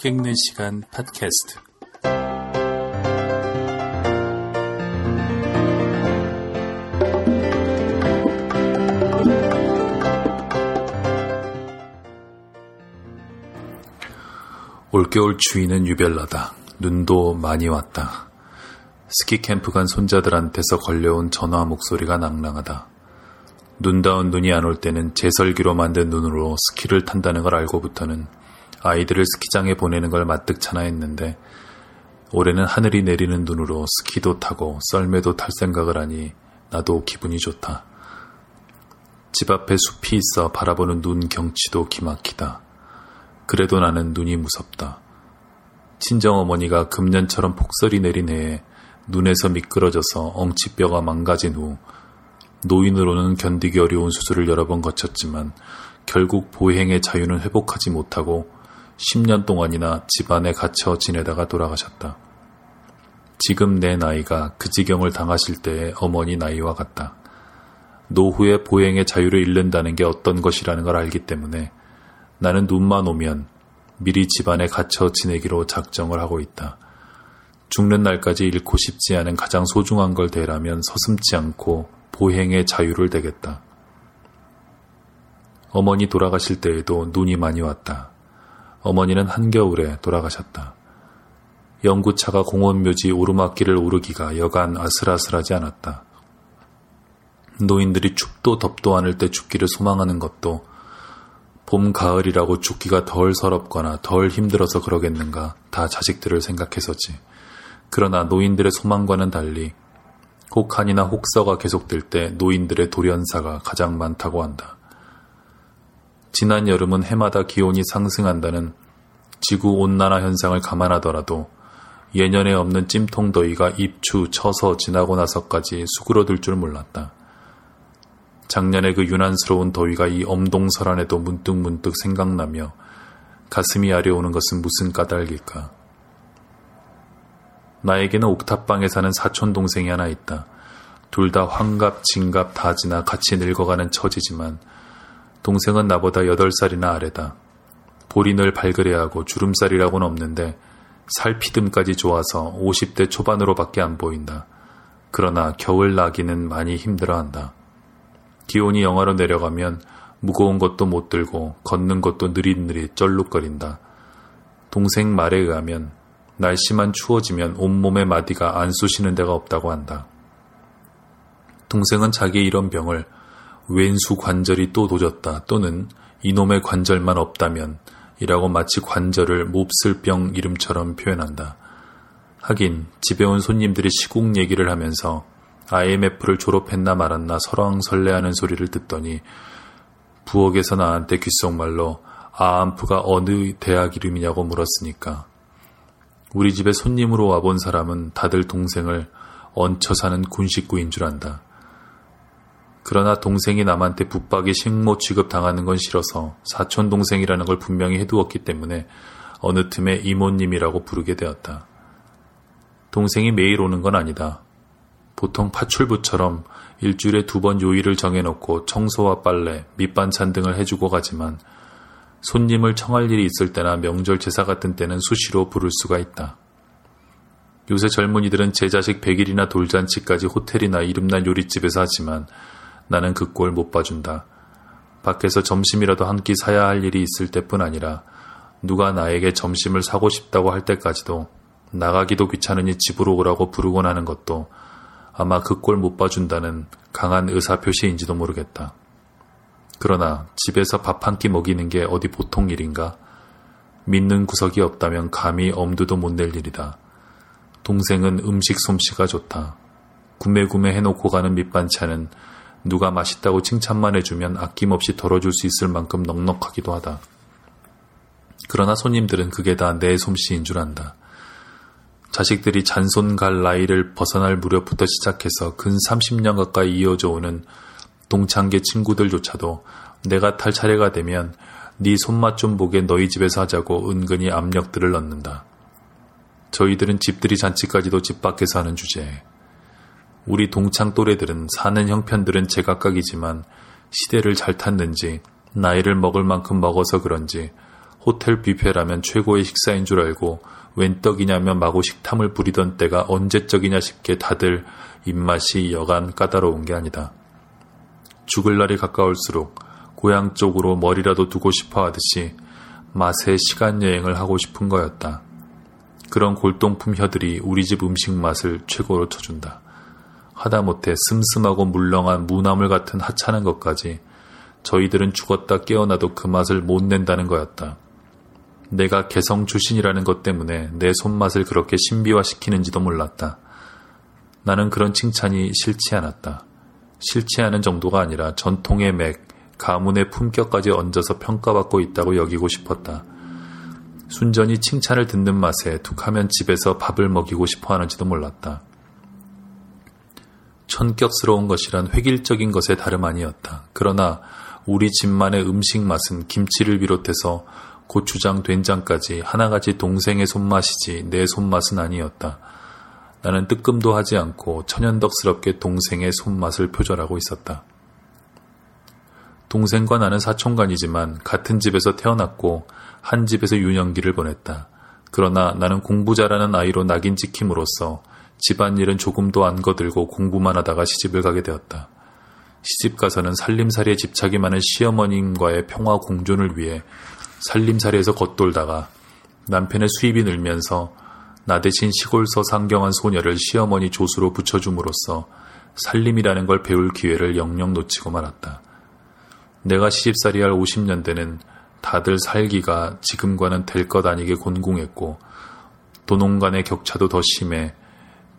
책 읽는 시간 팟캐스트. 올겨울 추위는 유별나다. 눈도 많이 왔다. 스키 캠프 간 손자들한테서 걸려온 전화 목소리가 낭랑하다. 눈다운 눈이 안 올 때는 제설기로 만든 눈으로 스키를 탄다는 걸 알고부터는 아이들을 스키장에 보내는 걸 마뜩찮아 했는데 올해는 하늘이 내리는 눈으로 스키도 타고 썰매도 탈 생각을 하니 나도 기분이 좋다. 집 앞에 숲이 있어 바라보는 눈 경치도 기막히다. 그래도 나는 눈이 무섭다. 친정어머니가 금년처럼 폭설이 내린 해에 눈에서 미끄러져서 엉치뼈가 망가진 후 노인으로는 견디기 어려운 수술을 여러 번 거쳤지만 결국 보행의 자유는 회복하지 못하고 10년 동안이나 집안에 갇혀 지내다가 돌아가셨다. 지금 내 나이가 그 지경을 당하실 때의 어머니 나이와 같다. 노후에 보행의 자유를 잃는다는 게 어떤 것이라는 걸 알기 때문에 나는 눈만 오면 미리 집안에 갇혀 지내기로 작정을 하고 있다. 죽는 날까지 잃고 싶지 않은 가장 소중한 걸 대라면 서슴지 않고 보행의 자유를 대겠다. 어머니 돌아가실 때에도 눈이 많이 왔다. 어머니는 한겨울에 돌아가셨다. 연구차가 공원묘지 오르막길을 오르기가 여간 아슬아슬하지 않았다. 노인들이 춥도 덥도 않을 때 죽기를 소망하는 것도 봄, 가을이라고 죽기가 덜 서럽거나 덜 힘들어서 그러겠는가 다 자식들을 생각해서지. 그러나 노인들의 소망과는 달리 혹한이나 혹서가 계속될 때 노인들의 돌연사가 가장 많다고 한다. 지난 여름은 해마다 기온이 상승한다는 지구 온난화 현상을 감안하더라도 예년에 없는 찜통 더위가 입추, 쳐서 지나고 나서까지 수그러들 줄 몰랐다. 작년에 그 유난스러운 더위가 이 엄동설안에도 문득문득 생각나며 가슴이 아려오는 것은 무슨 까닭일까. 나에게는 옥탑방에 사는 사촌 동생이 하나 있다. 둘 다 환갑, 진갑 다 지나 같이 늙어가는 처지지만 동생은 나보다 8살이나 아래다. 볼이 늘 발그레 하고 주름살이라고는 없는데 살피듬까지 좋아서 50대 초반으로밖에 안 보인다. 그러나 겨울 나기는 많이 힘들어한다. 기온이 영하로 내려가면 무거운 것도 못 들고 걷는 것도 느릿느릿 쩔룩거린다. 동생 말에 의하면 날씨만 추워지면 온몸의 마디가 안 쑤시는 데가 없다고 한다. 동생은 자기 이런 병을 왼수 관절이 또 도졌다 또는 이놈의 관절만 없다면 이라고 마치 관절을 몹쓸 병 이름처럼 표현한다. 하긴 집에 온 손님들이 시국 얘기를 하면서 IMF를 졸업했나 말았나 설왕설래하는 소리를 듣더니 부엌에서 나한테 귓속말로 아암프가 어느 대학 이름이냐고 물었으니까 우리 집에 손님으로 와본 사람은 다들 동생을 얹혀 사는 군식구인 줄 안다. 그러나 동생이 남한테 붙박이 식모 취급 당하는 건 싫어서 사촌 동생이라는 걸 분명히 해두었기 때문에 어느 틈에 이모님이라고 부르게 되었다. 동생이 매일 오는 건 아니다. 보통 파출부처럼 일주일에 두 번 요일을 정해놓고 청소와 빨래, 밑반찬 등을 해주고 가지만 손님을 청할 일이 있을 때나 명절 제사 같은 때는 수시로 부를 수가 있다. 요새 젊은이들은 제 자식 100일이나 돌잔치까지 호텔이나 이름난 요리집에서 하지만 나는 그 꼴 못 봐준다. 밖에서 점심이라도 한 끼 사야 할 일이 있을 때뿐 아니라 누가 나에게 점심을 사고 싶다고 할 때까지도 나가기도 귀찮으니 집으로 오라고 부르곤 하는 것도 아마 그 꼴 못 봐준다는 강한 의사 표시인지도 모르겠다. 그러나 집에서 밥 한 끼 먹이는 게 어디 보통 일인가? 믿는 구석이 없다면 감히 엄두도 못 낼 일이다. 동생은 음식 솜씨가 좋다. 구매구매 해놓고 가는 밑반찬은 누가 맛있다고 칭찬만 해주면 아낌없이 덜어줄 수 있을 만큼 넉넉하기도 하다. 그러나 손님들은 그게 다 내 솜씨인 줄 안다. 자식들이 잔손 갈 나이를 벗어날 무렵부터 시작해서 근 30년 가까이 이어져 오는 동창계 친구들조차도 내가 탈 차례가 되면 네 손맛 좀 보게 너희 집에서 하자고 은근히 압력들을 넣는다. 저희들은 집들이 잔치까지도 집 밖에서 하는 주제에 우리 동창 또래들은 사는 형편들은 제각각이지만 시대를 잘 탔는지 나이를 먹을 만큼 먹어서 그런지 호텔 뷔페라면 최고의 식사인 줄 알고 웬 떡이냐며 마구 식탐을 부리던 때가 언제적이냐 싶게 다들 입맛이 여간 까다로운 게 아니다. 죽을 날이 가까울수록 고향 쪽으로 머리라도 두고 싶어 하듯이 맛의 시간 여행을 하고 싶은 거였다. 그런 골동품 혀들이 우리 집 음식 맛을 최고로 쳐준다. 하다못해 슴슴하고 물렁한 무나물 같은 하찮은 것까지 저희들은 죽었다 깨어나도 그 맛을 못 낸다는 거였다. 내가 개성 출신이라는 것 때문에 내 손맛을 그렇게 신비화시키는지도 몰랐다. 나는 그런 칭찬이 싫지 않았다. 싫지 않은 정도가 아니라 전통의 맥, 가문의 품격까지 얹어서 평가받고 있다고 여기고 싶었다. 순전히 칭찬을 듣는 맛에 툭하면 집에서 밥을 먹이고 싶어 하는지도 몰랐다. 천격스러운 것이란 획일적인 것에 다름 아니었다. 그러나 우리 집만의 음식 맛은 김치를 비롯해서 고추장, 된장까지 하나같이 동생의 손맛이지 내 손맛은 아니었다. 나는 뜨끔도 하지 않고 천연덕스럽게 동생의 손맛을 표절하고 있었다. 동생과 나는 사촌간이지만 같은 집에서 태어났고 한 집에서 유년기를 보냈다. 그러나 나는 공부 잘하는 아이로 낙인 찍힘으로써 집안일은 조금도 안 거들고 공부만 하다가 시집을 가게 되었다. 시집 가서는 살림살이에 집착이 많은 시어머님과의 평화 공존을 위해 살림살이에서 겉돌다가 남편의 수입이 늘면서 나 대신 시골서 상경한 소녀를 시어머니 조수로 붙여줌으로써 살림이라는 걸 배울 기회를 영영 놓치고 말았다. 내가 시집살이 할 50년대는 다들 살기가 지금과는 될 것 아니게 곤궁했고 도농 간의 격차도 더 심해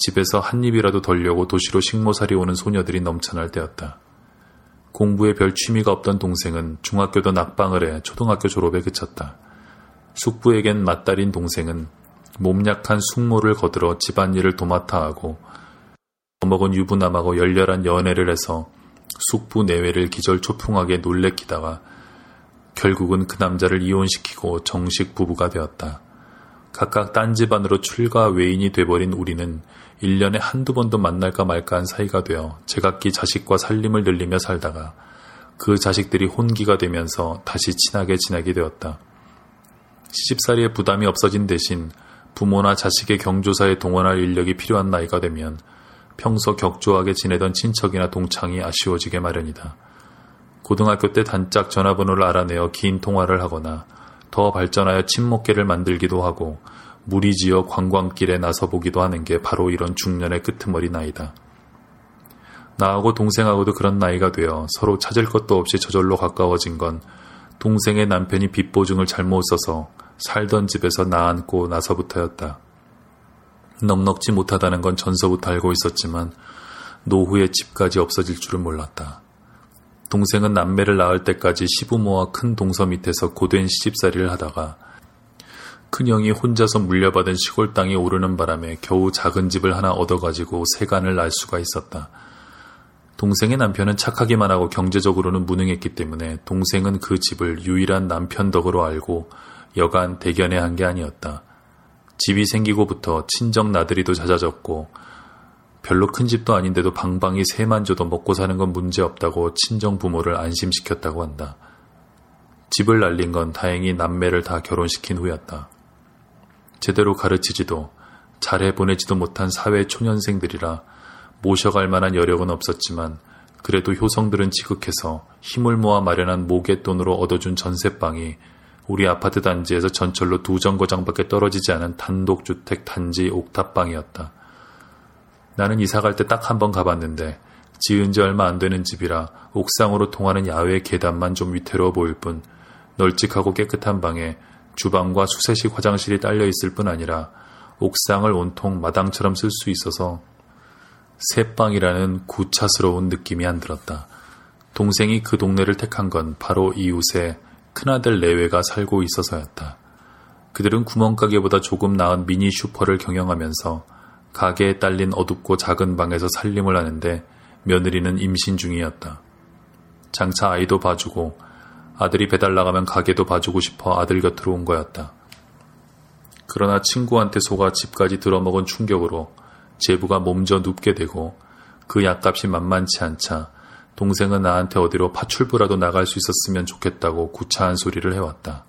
집에서 한 입이라도 덜려고 도시로 식모살이 오는 소녀들이 넘쳐날 때였다. 공부에 별 취미가 없던 동생은 중학교도 낙방을 해 초등학교 졸업에 그쳤다. 숙부에겐 맏딸인 동생은 몸 약한 숙모를 거들어 집안일을 도맡아 하고 먹은 유부남하고 열렬한 연애를 해서 숙부 내외를 기절초풍하게 놀래키다가 결국은 그 남자를 이혼시키고 정식 부부가 되었다. 각각 딴 집안으로 출가 외인이 돼버린 우리는 1년에 한두 번도 만날까 말까한 사이가 되어 제각기 자식과 살림을 늘리며 살다가 그 자식들이 혼기가 되면서 다시 친하게 지내게 되었다. 시집살이에 부담이 없어진 대신 부모나 자식의 경조사에 동원할 인력이 필요한 나이가 되면 평소 격조하게 지내던 친척이나 동창이 아쉬워지게 마련이다. 고등학교 때 단짝 전화번호를 알아내어 긴 통화를 하거나 더 발전하여 친목계를 만들기도 하고 무리지어 관광길에 나서 보기도 하는 게 바로 이런 중년의 끄트머리 나이다. 나하고 동생하고도 그런 나이가 되어 서로 찾을 것도 없이 저절로 가까워진 건 동생의 남편이 빚 보증을 잘못 써서 살던 집에서 나앉고 나서부터였다. 넉넉지 못하다는 건 전서부터 알고 있었지만 노후에 집까지 없어질 줄은 몰랐다. 동생은 남매를 낳을 때까지 시부모와 큰 동서 밑에서 고된 시집살이를 하다가 큰형이 혼자서 물려받은 시골 땅이 오르는 바람에 겨우 작은 집을 하나 얻어가지고 세간을 날 수가 있었다. 동생의 남편은 착하기만 하고 경제적으로는 무능했기 때문에 동생은 그 집을 유일한 남편 덕으로 알고 여간 대견해 한 게 아니었다. 집이 생기고부터 친정 나들이도 잦아졌고 별로 큰 집도 아닌데도 방방이 세만 줘도 먹고 사는 건 문제 없다고 친정 부모를 안심시켰다고 한다. 집을 날린 건 다행히 남매를 다 결혼시킨 후였다. 제대로 가르치지도 잘해 보내지도 못한 사회 초년생들이라 모셔갈 만한 여력은 없었지만 그래도 효성들은 지극해서 힘을 모아 마련한 모갯돈으로 얻어준 전세방이 우리 아파트 단지에서 전철로 두 정거장밖에 떨어지지 않은 단독주택 단지 옥탑방이었다. 나는 이사 갈 때 딱 한 번 가봤는데 지은 지 얼마 안 되는 집이라 옥상으로 통하는 야외 계단만 좀 위태로워 보일 뿐 널찍하고 깨끗한 방에 주방과 수세식 화장실이 딸려 있을 뿐 아니라 옥상을 온통 마당처럼 쓸 수 있어서 새방이라는 구차스러운 느낌이 안 들었다. 동생이 그 동네를 택한 건 바로 이웃에 큰아들 내외가 살고 있어서였다. 그들은 구멍가게보다 조금 나은 미니 슈퍼를 경영하면서 가게에 딸린 어둡고 작은 방에서 살림을 하는데 며느리는 임신 중이었다. 장차 아이도 봐주고 아들이 배달 나가면 가게도 봐주고 싶어 아들 곁으로 온 거였다. 그러나 친구한테 속아 집까지 들어먹은 충격으로 제부가 몸져 눕게 되고 그 약값이 만만치 않자 동생은 나한테 어디로 파출부라도 나갈 수 있었으면 좋겠다고 구차한 소리를 해왔다.